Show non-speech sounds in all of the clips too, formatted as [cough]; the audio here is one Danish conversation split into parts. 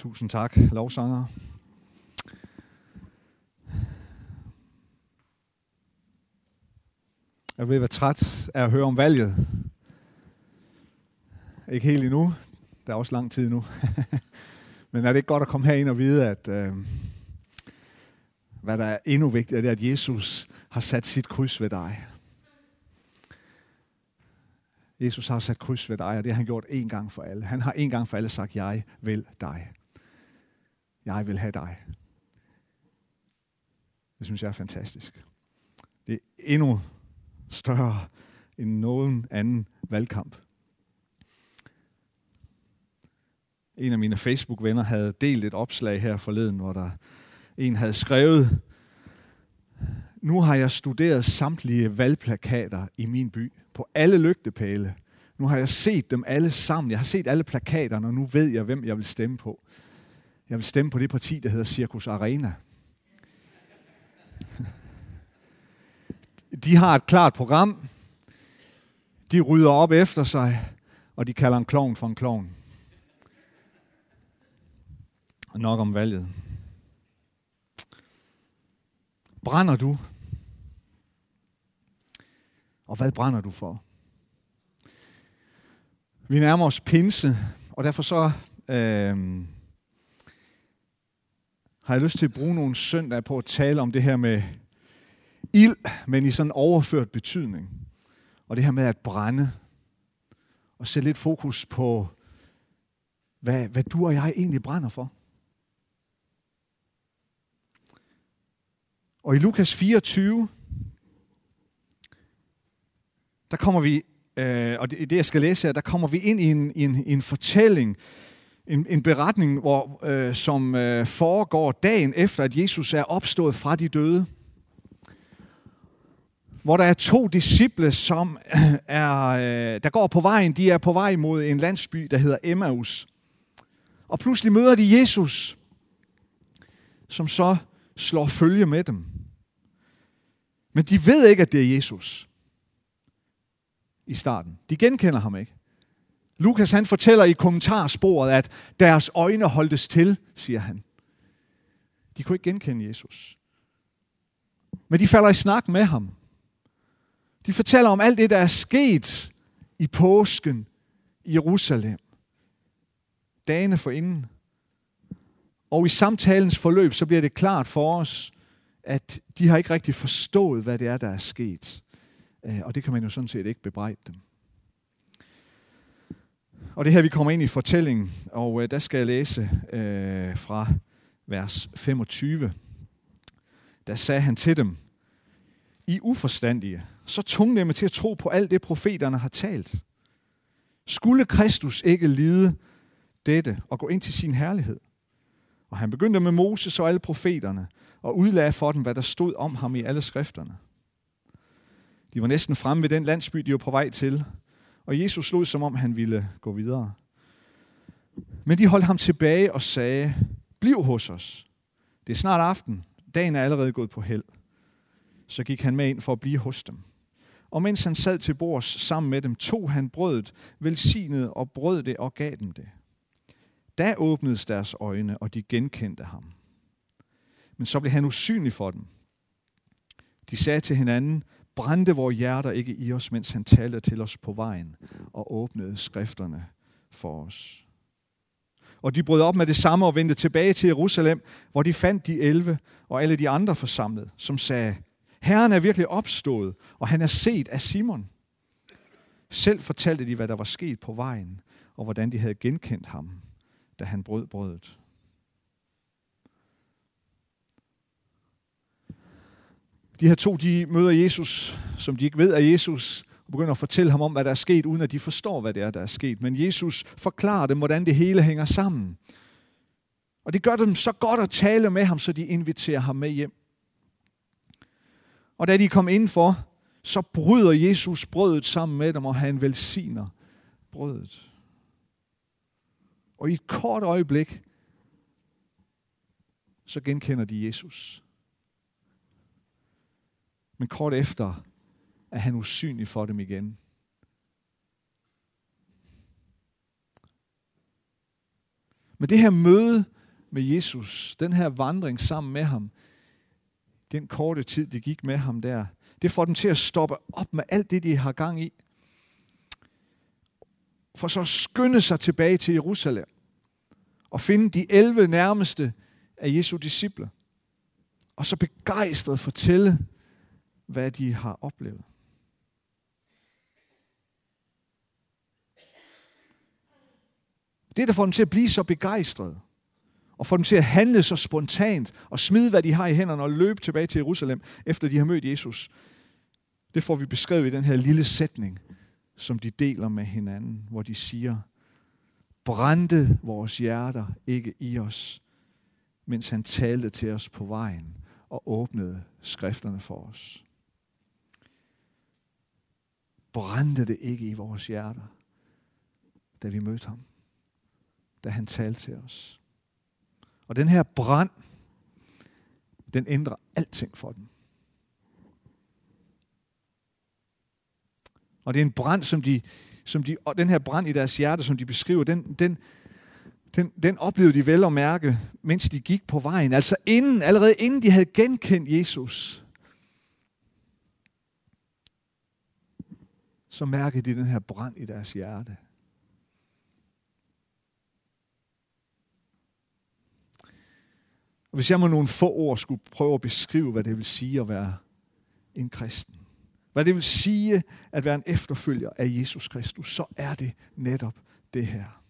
Tusind tak, lovsanger. Jeg vil være træt af at høre om valget. Ikke helt endnu. Der er også lang tid nu. [laughs] Men er det ikke godt at komme herind og vide, at øh, hvad der er endnu vigtigere, det er, at Jesus har sat sit kryds ved dig. Jesus har sat kryds ved dig, og det har han gjort en gang for alle. Han har en gang for alle sagt, jeg vil dig. Jeg vil have dig. Det synes jeg er fantastisk. Det er endnu større end nogen anden valgkamp. En af mine Facebook-venner havde delt et opslag her forleden, hvor der en havde skrevet, nu har jeg studeret samtlige valgplakater i min by på alle lygtepæle. Nu har jeg set dem alle sammen. Jeg har set alle plakaterne, og nu ved jeg, hvem jeg vil stemme på. Jeg vil stemme på det parti, der hedder Circus Arena. De har et klart program. De rydder op efter sig, og de kalder en klovn for en klovn. Og nok om valget. Brænder du? Og hvad brænder du for? Vi nærmer os pinse, og derfor så øh, har jeg lyst til at bruge nogle søndag på at tale om det her med ild, men i sådan overført betydning. Og det her med at brænde. Og sætte lidt fokus på, hvad, hvad du og jeg egentlig brænder for. Og i Lukas 24, der kommer vi, øh, og det, det jeg skal læse her, der kommer vi ind i en, i en, i en fortælling, en, en beretning, hvor, øh, som øh, foregår dagen efter, at Jesus er opstået fra de døde. Hvor der er to disciple, som [clears throat] er, øh, der går på vejen. De er på vej mod en landsby, der hedder Emmaus. Og pludselig møder de Jesus, som så slår følge med dem. Men de ved ikke, at det er Jesus i starten. De genkender ham ikke. Lukas han fortæller i kommentarsporet, at deres øjne holdtes til, siger han. De kunne ikke genkende Jesus. Men de falder i snak med ham. De fortæller om alt det, der er sket i påsken i Jerusalem. Dagene for inden. Og i samtalens forløb, så bliver det klart for os, at de har ikke rigtig forstået, hvad det er, der er sket. Øh, og det kan man jo sådan set ikke bebrejde dem. Og det her, vi kommer ind i fortællingen, og øh, der skal jeg læse øh, fra vers 25. Der sagde han til dem, I uforstandige, så tungnemme til at tro på alt det, profeterne har talt. Skulle Kristus ikke lide dette og gå ind til sin herlighed? Og han begyndte med Moses og alle profeterne, og udlagde for dem, hvad der stod om ham i alle skrifterne. De var næsten fremme ved den landsby, de var på vej til, og Jesus lod, som om han ville gå videre. Men de holdt ham tilbage og sagde, bliv hos os. Det er snart aften. Dagen er allerede gået på held. Så gik han med ind for at blive hos dem. Og mens han sad til bords sammen med dem, tog han brødet, velsignede og brød det og gav dem det. Da åbnedes deres øjne, og de genkendte ham. Men så blev han usynlig for dem. De sagde til hinanden, brændte vores hjerter ikke i os, mens han talte til os på vejen og åbnede skrifterne for os. Og de brød op med det samme og vendte tilbage til Jerusalem, hvor de fandt de elve og alle de andre forsamlet, som sagde, Herren er virkelig opstået, og han er set af Simon. Selv fortalte de, hvad der var sket på vejen, og hvordan de havde genkendt ham, da han brød brødet. De her to, de møder Jesus, som de ikke ved er Jesus, og begynder at fortælle ham om, hvad der er sket, uden at de forstår, hvad det er, der er sket. Men Jesus forklarer dem, hvordan det hele hænger sammen. Og det gør dem så godt at tale med ham, så de inviterer ham med hjem. Og da de kom indenfor, så bryder Jesus brødet sammen med dem, og han velsigner brødet. Og i et kort øjeblik, så genkender de Jesus. Men kort efter er han usynlig for dem igen. Men det her møde med Jesus, den her vandring sammen med ham, den korte tid, de gik med ham der, det får dem til at stoppe op med alt det, de har gang i. For så skynde sig tilbage til Jerusalem og finde de 11 nærmeste af Jesu disciple. Og så begejstret fortælle, hvad de har oplevet. Det, der får dem til at blive så begejstrede, og får dem til at handle så spontant, og smide, hvad de har i hænderne, og løbe tilbage til Jerusalem, efter de har mødt Jesus, det får vi beskrevet i den her lille sætning, som de deler med hinanden, hvor de siger, brændte vores hjerter ikke i os, mens han talte til os på vejen og åbnede skrifterne for os. Brændte det ikke i vores hjerter, da vi mødte ham, da han talte til os. Og den her brand, den ændrer alting for dem. Og det er en brand, som de, som de, og den her brand i deres hjerte, som de beskriver, den, den, den, den oplevede de vel at mærke, mens de gik på vejen. Altså inden, allerede inden de havde genkendt Jesus, så mærker de den her brand i deres hjerte. Og hvis jeg med nogle få ord skulle prøve at beskrive, hvad det vil sige at være en kristen, hvad det vil sige at være en efterfølger af Jesus Kristus, så er det netop det her.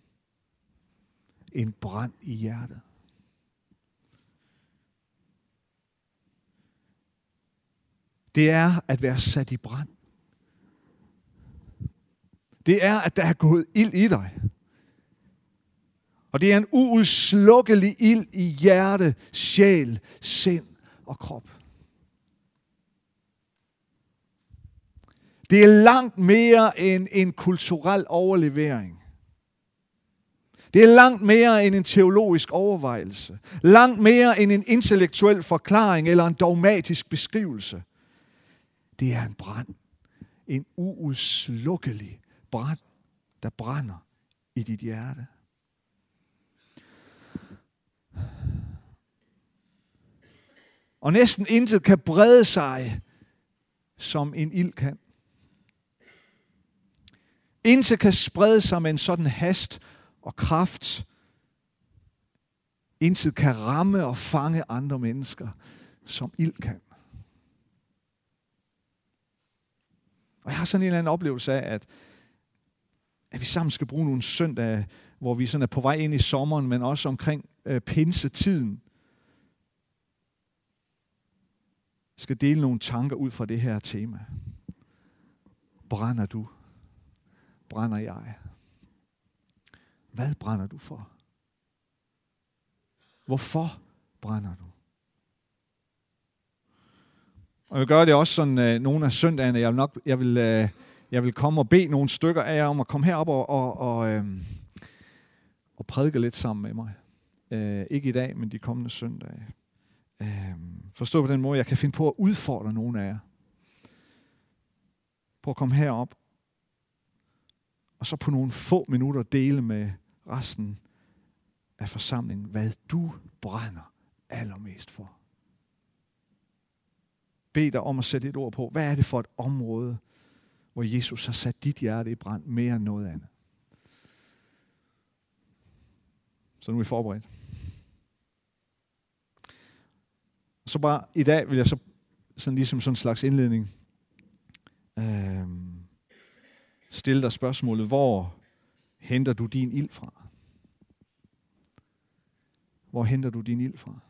En brand i hjertet. Det er at være sat i brand. Det er, at der er gået ild i dig. Og det er en uudslukkelig ild i hjerte, sjæl, sind og krop. Det er langt mere end en kulturel overlevering. Det er langt mere end en teologisk overvejelse. Langt mere end en intellektuel forklaring eller en dogmatisk beskrivelse. Det er en brand. En uudslukkelig brand, der brænder i dit hjerte. Og næsten intet kan brede sig, som en ild kan. Intet kan sprede sig med en sådan hast og kraft. Intet kan ramme og fange andre mennesker, som ild kan. Og jeg har sådan en eller anden oplevelse af, at, at vi sammen skal bruge nogle søndage, hvor vi sådan er på vej ind i sommeren, men også omkring øh, pinsetiden, skal dele nogle tanker ud fra det her tema. Brænder du? Brænder jeg? Hvad brænder du for? Hvorfor brænder du? Og jeg gør det også sådan øh, nogle af søndagene. Jeg vil, nok, jeg, vil, øh, jeg vil komme og bede nogle stykker af jer om at komme herop og, og, og, øh, og prædike lidt sammen med mig. Øh, ikke i dag, men de kommende søndage. Øh, forstå på den måde, jeg kan finde på at udfordre nogle af jer. På at komme herop, og så på nogle få minutter dele med resten af forsamlingen, hvad du brænder allermest for. Bed dig om at sætte et ord på, hvad er det for et område, hvor Jesus har sat dit hjerte i brand mere end noget andet. Så nu er vi forberedt. Så bare i dag vil jeg så sådan ligesom sådan en slags indledning øh, stille dig spørgsmålet, hvor henter du din ild fra? Hvor henter du din ild fra?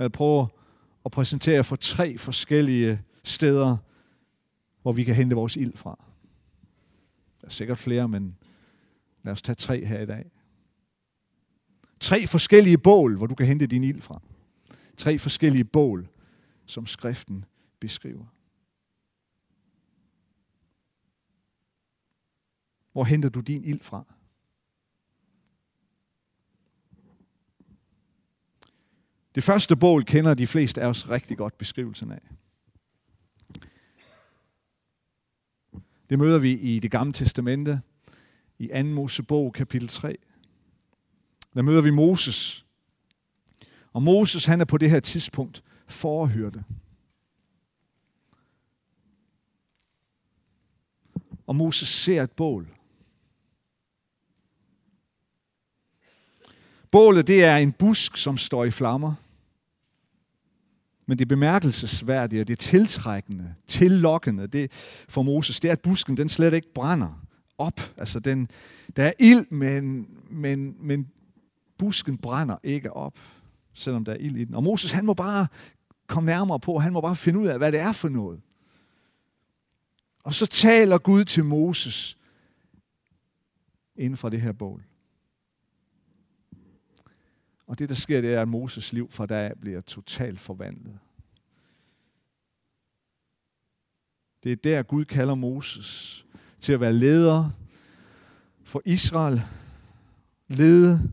Og jeg prøver at præsentere for tre forskellige steder, hvor vi kan hente vores ild fra. Der er sikkert flere, men Lad os tage tre her i dag. Tre forskellige bål, hvor du kan hente din ild fra. Tre forskellige bål, som skriften beskriver. Hvor henter du din ild fra? Det første bål kender de fleste af os rigtig godt beskrivelsen af. Det møder vi i det gamle testamente, i 2. Mosebog kapitel 3. Der møder vi Moses. Og Moses han er på det her tidspunkt forhørte. Og Moses ser et bål. Bålet det er en busk, som står i flammer. Men det bemærkelsesværdige, det tiltrækkende, tillokkende det for Moses, det er, at busken den slet ikke brænder op. Altså den, der er ild, men, men, men busken brænder ikke op, selvom der er ild i den. Og Moses han må bare komme nærmere på, han må bare finde ud af, hvad det er for noget. Og så taler Gud til Moses inden for det her bål. Og det, der sker, det er, at Moses liv fra dag bliver totalt forvandlet. Det er der, Gud kalder Moses til at være leder for Israel, lede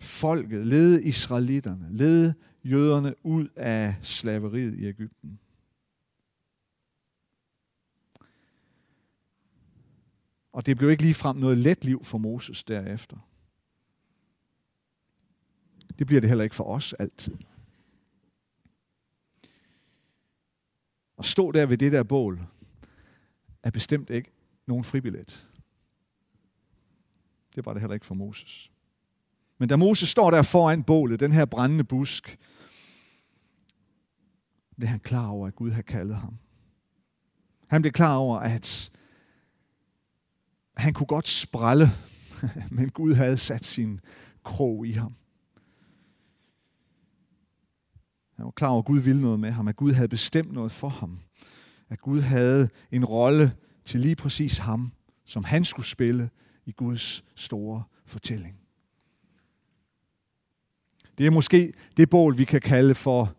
folket, lede israelitterne, lede jøderne ud af slaveriet i Ægypten. Og det blev ikke lige frem noget let liv for Moses derefter. Det bliver det heller ikke for os altid. At stå der ved det der bål, er bestemt ikke nogen fribillet. Det var det heller ikke for Moses. Men da Moses står der foran bålet, den her brændende busk, bliver han klar over, at Gud har kaldet ham. Han bliver klar over, at han kunne godt sprælle, [laughs] men Gud havde sat sin krog i ham. Han var klar over, at Gud ville noget med ham, at Gud havde bestemt noget for ham. At Gud havde en rolle til lige præcis ham, som han skulle spille i Guds store fortælling. Det er måske det bål, vi kan kalde for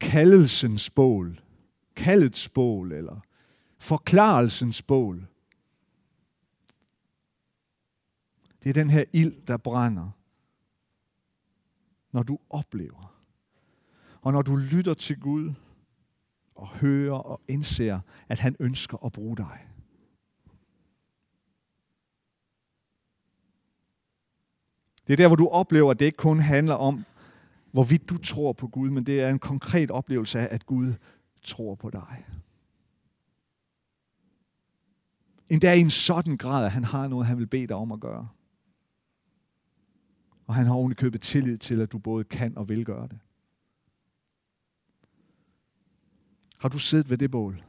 kaldelsens bål, kaldets bål eller forklarelsens bål. Det er den her ild, der brænder, når du oplever, og når du lytter til Gud og hører og indser, at han ønsker at bruge dig. Det er der, hvor du oplever, at det ikke kun handler om, hvorvidt du tror på Gud, men det er en konkret oplevelse af, at Gud tror på dig. Endda i en sådan grad, at han har noget, han vil bede dig om at gøre. Og han har oven købet tillid til, at du både kan og vil gøre det. Har du siddet ved det bål?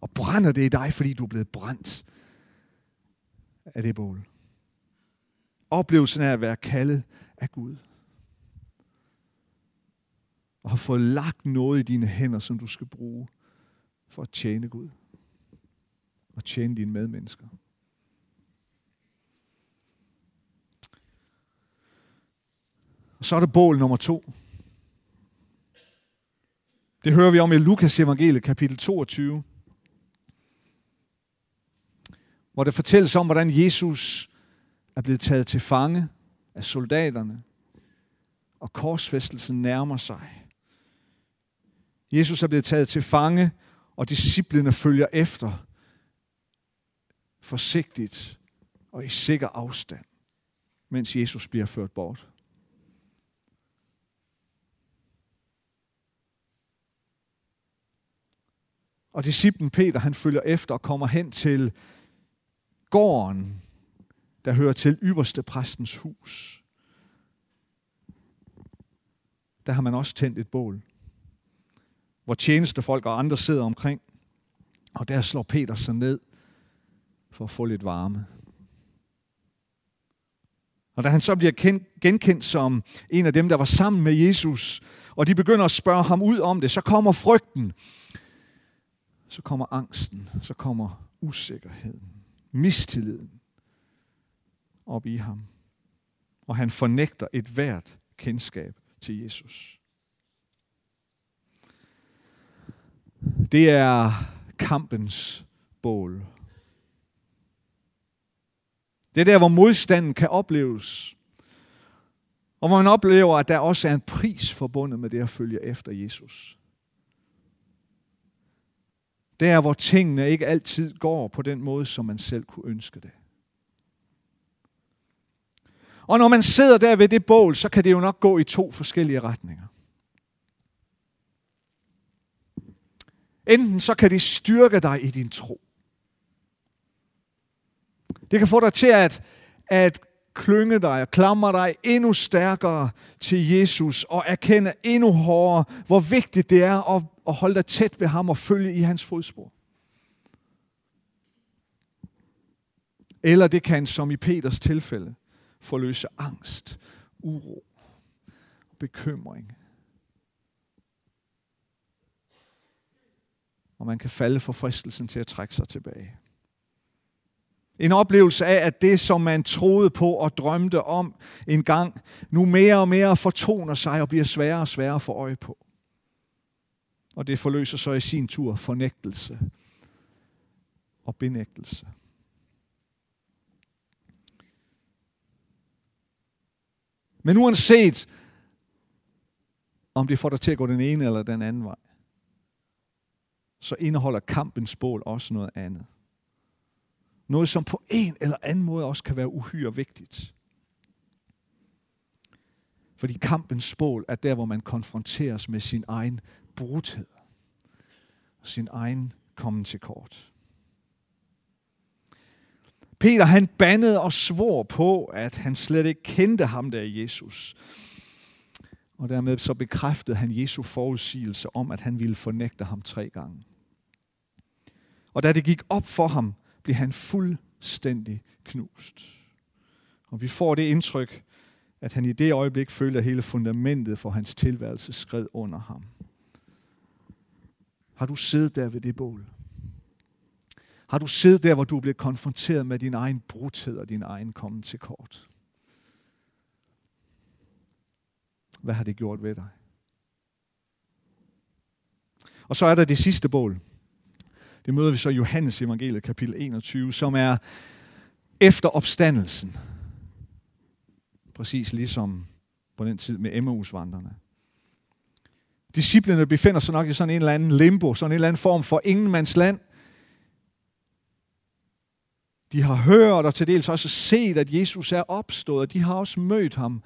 Og brænder det i dig, fordi du er blevet brændt af det bål? Oplevelsen af at være kaldet af Gud. Og har fået lagt noget i dine hænder, som du skal bruge for at tjene Gud. Og tjene dine medmennesker. Og så er det bål nummer to. Det hører vi om i Lukas evangeliet kapitel 22, hvor det fortælles om, hvordan Jesus er blevet taget til fange af soldaterne, og korsfæstelsen nærmer sig. Jesus er blevet taget til fange, og disciplene følger efter forsigtigt og i sikker afstand, mens Jesus bliver ført bort. Og disciplen Peter, han følger efter og kommer hen til gården, der hører til ypperste præstens hus. Der har man også tændt et bål, hvor tjenestefolk og andre sidder omkring. Og der slår Peter sig ned for at få lidt varme. Og da han så bliver kendt, genkendt som en af dem, der var sammen med Jesus, og de begynder at spørge ham ud om det, så kommer frygten så kommer angsten, så kommer usikkerheden, mistilliden op i ham. Og han fornægter et hvert kendskab til Jesus. Det er kampens bål. Det er der, hvor modstanden kan opleves. Og hvor man oplever, at der også er en pris forbundet med det at følge efter Jesus. Der, hvor tingene ikke altid går på den måde, som man selv kunne ønske det. Og når man sidder der ved det bål, så kan det jo nok gå i to forskellige retninger. Enten så kan det styrke dig i din tro. Det kan få dig til at, at klynge dig og klamre dig endnu stærkere til Jesus og erkende endnu hårdere, hvor vigtigt det er at, at holde dig tæt ved ham og følge i hans fodspor. Eller det kan, som i Peters tilfælde, forløse angst, uro, bekymring. Og man kan falde for fristelsen til at trække sig tilbage. En oplevelse af, at det, som man troede på og drømte om en gang, nu mere og mere fortoner sig og bliver sværere og sværere for øje på. Og det forløser så i sin tur fornægtelse og benægtelse. Men uanset om det får dig til at gå den ene eller den anden vej, så indeholder kampens bål også noget andet. Noget, som på en eller anden måde også kan være uhyre vigtigt. Fordi kampens bål er der, hvor man konfronteres med sin egen brudhed. Sin egen kommen til kort. Peter han bandede og svor på, at han slet ikke kendte ham der Jesus. Og dermed så bekræftede han Jesu forudsigelse om, at han ville fornægte ham tre gange. Og da det gik op for ham, bliver han fuldstændig knust. Og vi får det indtryk, at han i det øjeblik følte, at hele fundamentet for hans tilværelse skred under ham. Har du siddet der ved det bål? Har du siddet der, hvor du blev konfronteret med din egen brudhed og din egen kommen til kort? Hvad har det gjort ved dig? Og så er der det sidste bål. Det møder vi så i Johannes evangeliet kapitel 21, som er efter opstandelsen. Præcis ligesom på den tid med Emmausvandrene. Disciplerne befinder sig nok i sådan en eller anden limbo, sådan en eller anden form for ingenmandsland. De har hørt og til dels også set, at Jesus er opstået, og de har også mødt ham.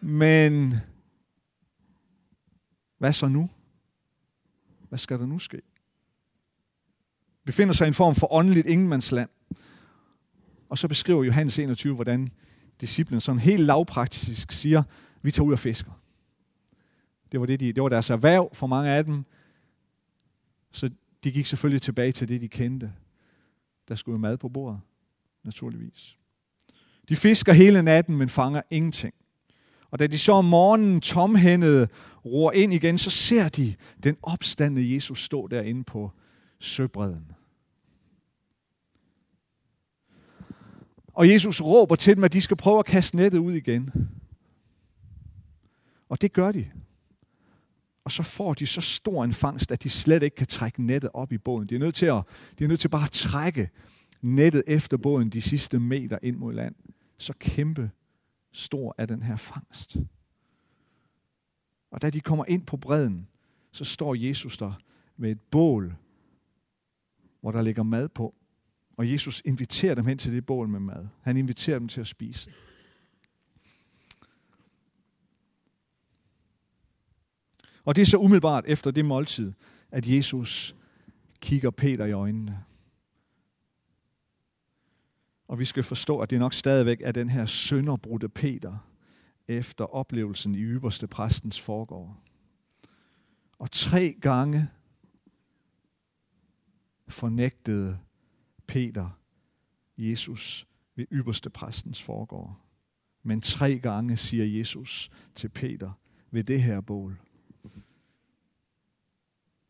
Men hvad så nu? Hvad skal der nu ske? Befinder sig i en form for åndeligt ingenmandsland. Og så beskriver Johannes 21, hvordan disciplen sådan helt lavpraktisk siger, vi tager ud og fisker. Det var, det, de, det var deres erhverv for mange af dem. Så de gik selvfølgelig tilbage til det, de kendte. Der skulle mad på bordet, naturligvis. De fisker hele natten, men fanger ingenting. Og da de så om morgenen tomhændede roer ind igen, så ser de den opstandede Jesus stå derinde på søbredden. Og Jesus råber til dem, at de skal prøve at kaste nettet ud igen. Og det gør de. Og så får de så stor en fangst, at de slet ikke kan trække nettet op i båden. De er nødt til, at, de er nødt til bare at trække nettet efter båden de sidste meter ind mod land. Så kæmpe stor er den her fangst. Og da de kommer ind på bredden, så står Jesus der med et bål, hvor der ligger mad på. Og Jesus inviterer dem hen til det bål med mad. Han inviterer dem til at spise. Og det er så umiddelbart efter det måltid, at Jesus kigger Peter i øjnene. Og vi skal forstå, at det nok stadigvæk er den her sønderbrudte Peter, efter oplevelsen i ypperste præstens forgård. Og tre gange fornægtede Peter Jesus ved ypperste præstens foregår. Men tre gange siger Jesus til Peter ved det her bål,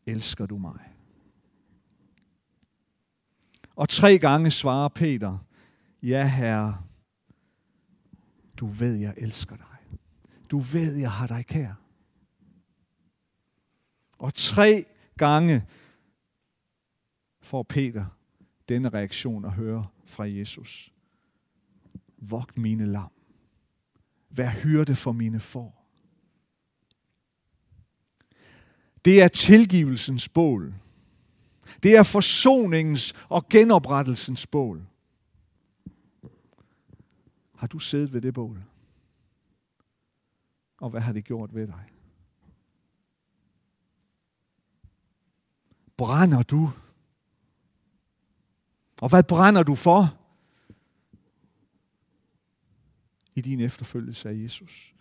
elsker du mig? Og tre gange svarer Peter, ja herre, du ved, jeg elsker dig. Du ved, jeg har dig kær. Og tre gange får Peter denne reaktion at høre fra Jesus. Vogt mine lam. Vær hyrde for mine får. Det er tilgivelsens bål. Det er forsoningens og genoprettelsens bål. Har du siddet ved det bål? Og hvad har det gjort ved dig? Brænder du? Og hvad brænder du for? I din efterfølgelse af Jesus.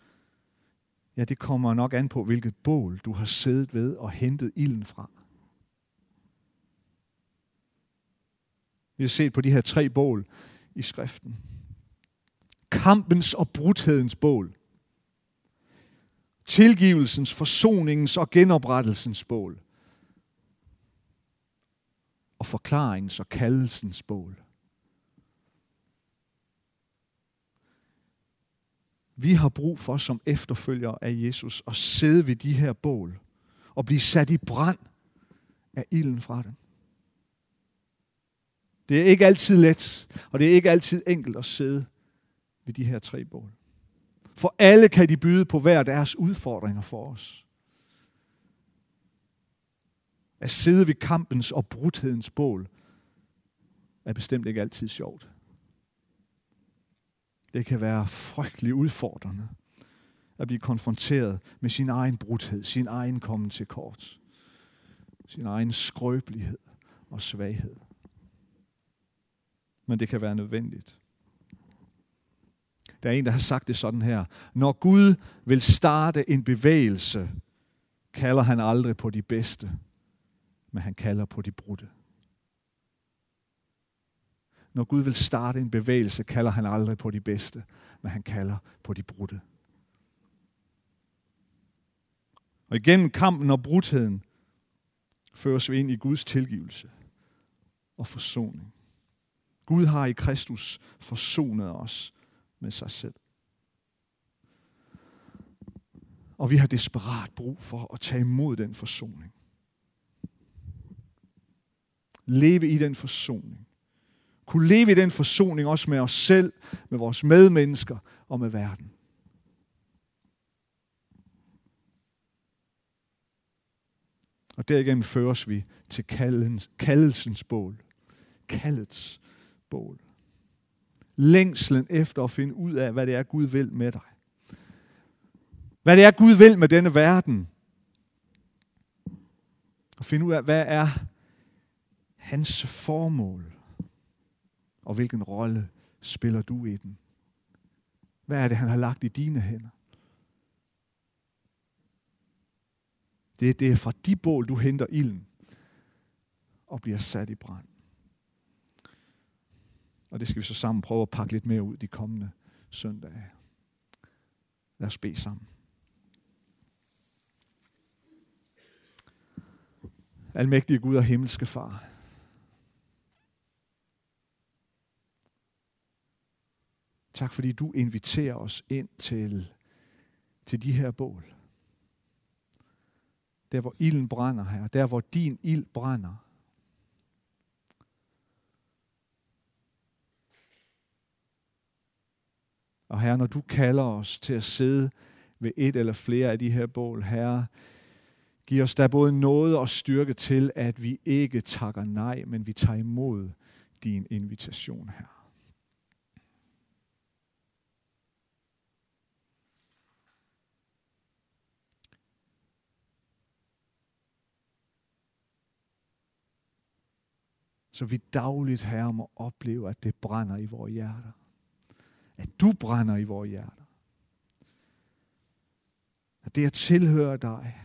Ja, det kommer nok an på, hvilket bål du har siddet ved og hentet ilden fra. Vi har set på de her tre bål i skriften. Kampens og brudhedens bål. Tilgivelsens, forsoningens og genoprettelsens bål. Og forklaringens og kaldelsens bål. Vi har brug for som efterfølgere af Jesus at sidde ved de her bål og blive sat i brand af ilden fra dem. Det er ikke altid let, og det er ikke altid enkelt at sidde ved de her tre bål. For alle kan de byde på hver deres udfordringer for os. At sidde ved kampens og brudhedens bål er bestemt ikke altid sjovt. Det kan være frygtelig udfordrende at blive konfronteret med sin egen brudhed, sin egen kommen til kort, sin egen skrøbelighed og svaghed. Men det kan være nødvendigt. Der er en, der har sagt det sådan her. Når Gud vil starte en bevægelse, kalder han aldrig på de bedste, men han kalder på de brudte. Når Gud vil starte en bevægelse, kalder han aldrig på de bedste, men han kalder på de brudte. Og igennem kampen og brudheden føres vi ind i Guds tilgivelse og forsoning. Gud har i Kristus forsonet os med sig selv. Og vi har desperat brug for at tage imod den forsoning. Leve i den forsoning kunne leve i den forsoning også med os selv, med vores medmennesker og med verden. Og derigennem føres vi til kaldens, kaldelsens bål. Kaldets bål. Længslen efter at finde ud af, hvad det er, Gud vil med dig. Hvad det er, Gud vil med denne verden. Og finde ud af, hvad er hans formål og hvilken rolle spiller du i den? Hvad er det, han har lagt i dine hænder? Det, det er fra de bål, du henter ilden og bliver sat i brand. Og det skal vi så sammen prøve at pakke lidt mere ud de kommende søndage. Lad os bede sammen. Almægtige Gud og himmelske Far, Tak fordi du inviterer os ind til, til de her bål. Der hvor ilden brænder her, der hvor din ild brænder. Og her, når du kalder os til at sidde ved et eller flere af de her bål, herre, giv os der både noget og styrke til, at vi ikke takker nej, men vi tager imod din invitation her. Så vi dagligt, Herre, må opleve, at det brænder i vores hjerter. At du brænder i vores hjerter. At det at tilhøre dig.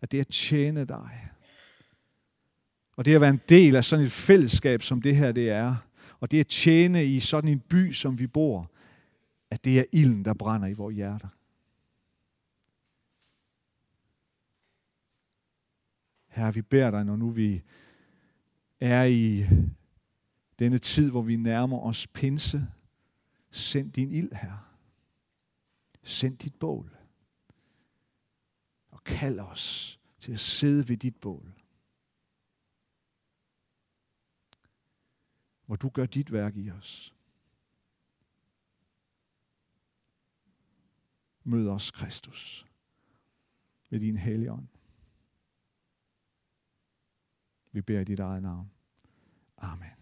At det at tjene dig. Og det at være en del af sådan et fællesskab, som det her det er. Og det at tjene i sådan en by, som vi bor. At det er ilden, der brænder i vores hjerter. Herre, vi beder dig, når nu vi er i denne tid, hvor vi nærmer os pinse. Send din ild, her. Send dit bål. Og kald os til at sidde ved dit bål. Hvor du gør dit værk i os. Mød os, Kristus, ved din hellige ånd. Vi beder i dit eget navn. Amen.